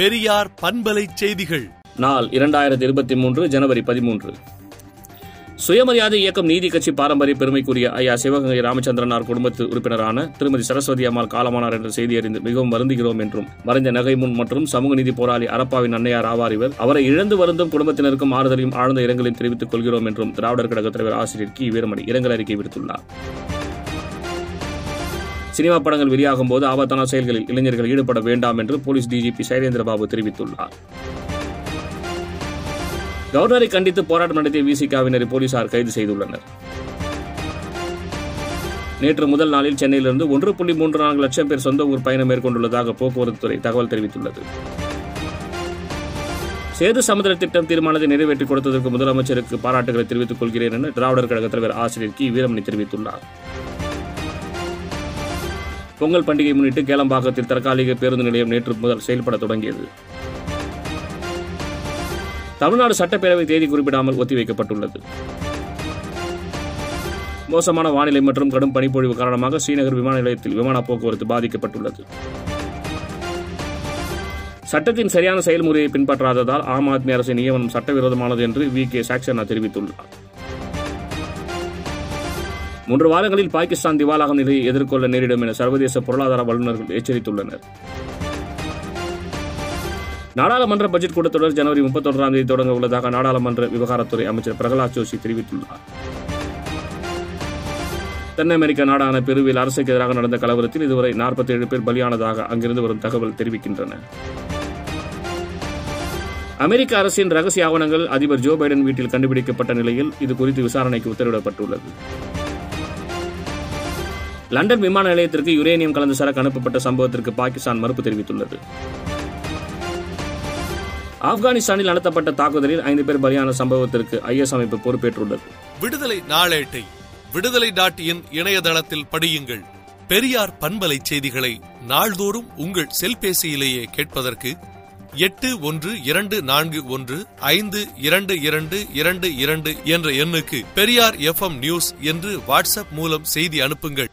பெரியார் பண்பலை செய்திகள். நாள் இரண்டாயிரத்தி இருபத்தி மூன்று ஜனவரி பதிமூன்று. சுயமரியாதை இயக்கம் நீதி கட்சி பாரம்பரிய பெருமைக்குரிய ஐயா சிவகங்கை ராமச்சந்திரனார் குடும்பத்து உறுப்பினரான திருமதி சரஸ்வதி அம்மாள் காலமானார் என்ற செய்தி அறிந்து மிகவும் வருந்துகிறோம் என்றும் மறைந்த நகை முன் மற்றும் சமூக நீதி போராளி அரப்பாவின் அன்னையார் ஆவார் இவர் அவரை இழந்து வருந்தும் குடும்பத்தினருக்கும் ஆறுதலையும் ஆழ்ந்த இரங்கலையும் தெரிவித்துக் கொள்கிறோம் என்றும் திராவிடர் கழக தலைவர் ஆசிரியர் கி வீரமணி இரங்கல் அறிக்கை விடுத்துள்ளார். சினிமா படங்கள் வெளியாகும் போது ஆபத்தான செயல்களில் இளைஞர்கள் ஈடுபட வேண்டாம் என்று போலீஸ் டிஜிபி சைலேந்திரபாபு தெரிவித்துள்ளார். கவர்னரை கண்டித்து போராட்டம் நடத்திய விசிகாவினரை போலீசார் கைது செய்துள்ளனர். நேற்று முதல் நாளில் சென்னையிலிருந்து ஒன்று புள்ளி மூன்று நான்கு லட்சம் பேர் சொந்த ஊர் பயணம் மேற்கொண்டுள்ளதாக போக்குவரத்து துறை தகவல் தெரிவித்துள்ளது. சேது சமுதிர திட்டம் தீர்மானத்தை நிறைவேற்றி கொடுத்ததற்கு முதலமைச்சருக்கு பாராட்டுகளை தெரிவித்துக் கொள்கிறேன் என திராவிடர் கழக தலைவர் ஆசிரியர் கி வீரமணி தெரிவித்துள்ளார். பொங்கல் பண்டிகை முன்னிட்டு கேளம்பாக்கத்தில் தற்காலிக பேருந்து நிலையம் நேற்று முதல் செயல்பட தொடங்கியது. தமிழ்நாடு சட்டப்பேரவை தேதி குறிப்பிடாமல் ஒத்திவைக்கப்பட்டுள்ளது. மோசமான வானிலை மற்றும் கடும் பனிப்பொழிவு காரணமாக ஸ்ரீநகர் விமான நிலையத்தில் விமான போக்குவரத்து பாதிக்கப்பட்டுள்ளது. சட்டத்தின் சரியான செயல்முறையை பின்பற்றாததால் ஆம் ஆத்மி அரசின் நியமனம் சட்டவிரோதமானது என்று வி கே சாக்சனா தெரிவித்துள்ளார். மூன்று வாரங்களில் பாகிஸ்தான் திவாலாகும் நிலையை எதிர்கொள்ள நேரிடும் என சர்வதேச பொருளாதார வல்லுநர்கள் எச்சரித்துள்ளனர். நாடாளுமன்ற பட்ஜெட் கூட்டத்தொடர் ஜனவரி முப்பத்தொன்றாம் தேதி தொடங்க உள்ளதாக நாடாளுமன்ற விவகாரத்துறை அமைச்சர் பிரகலாத் ஜோஷி தெரிவித்துள்ளார். தென் அமெரிக்க நாடான பெருவில் அரசுக்கு எதிராக நடந்த கலவரத்தில் இதுவரை நாற்பத்தி ஏழு பேர் பலியானதாக அங்கிருந்து வரும் தகவல் தெரிவிக்கின்றன. அமெரிக்க அரசின் ரகசிய ஆவணங்கள் அதிபர் ஜோ பைடன் வீட்டில் கண்டுபிடிக்கப்பட்ட நிலையில் இது குறித்து விசாரணைக்கு உத்தரவிடப்பட்டுள்ளது. லண்டன் விமான நிலையத்திற்கு யுரேனியம் கலந்த சரக்கு அனுப்பப்பட்ட சம்பவத்திற்கு பாகிஸ்தான் மறுப்பு தெரிவித்துள்ளது. ஆப்கானிஸ்தானில் நடத்தப்பட்ட தாக்குதலில் ஐந்து பேர் பலியான சம்பவத்திற்கு ஐஎஸ் அமைப்பு பொறுப்பேற்றுள்ளது. விடுதலை நாளேட்டை விடுதலை டாட் இன் இணையதளத்தில் படியுங்கள். பெரியார் பண்பலை செய்திகளை நாள்தோறும் உங்கள் செல்பேசியிலேயே கேட்பதற்கு எட்டு ஒன்று இரண்டு நான்கு ஒன்று ஐந்து இரண்டு இரண்டு இரண்டு இரண்டு என்ற எண்ணுக்கு பெரியார் எஃப்எம் நியூஸ் என்று வாட்ஸ்அப் மூலம் செய்தி அனுப்புங்கள்.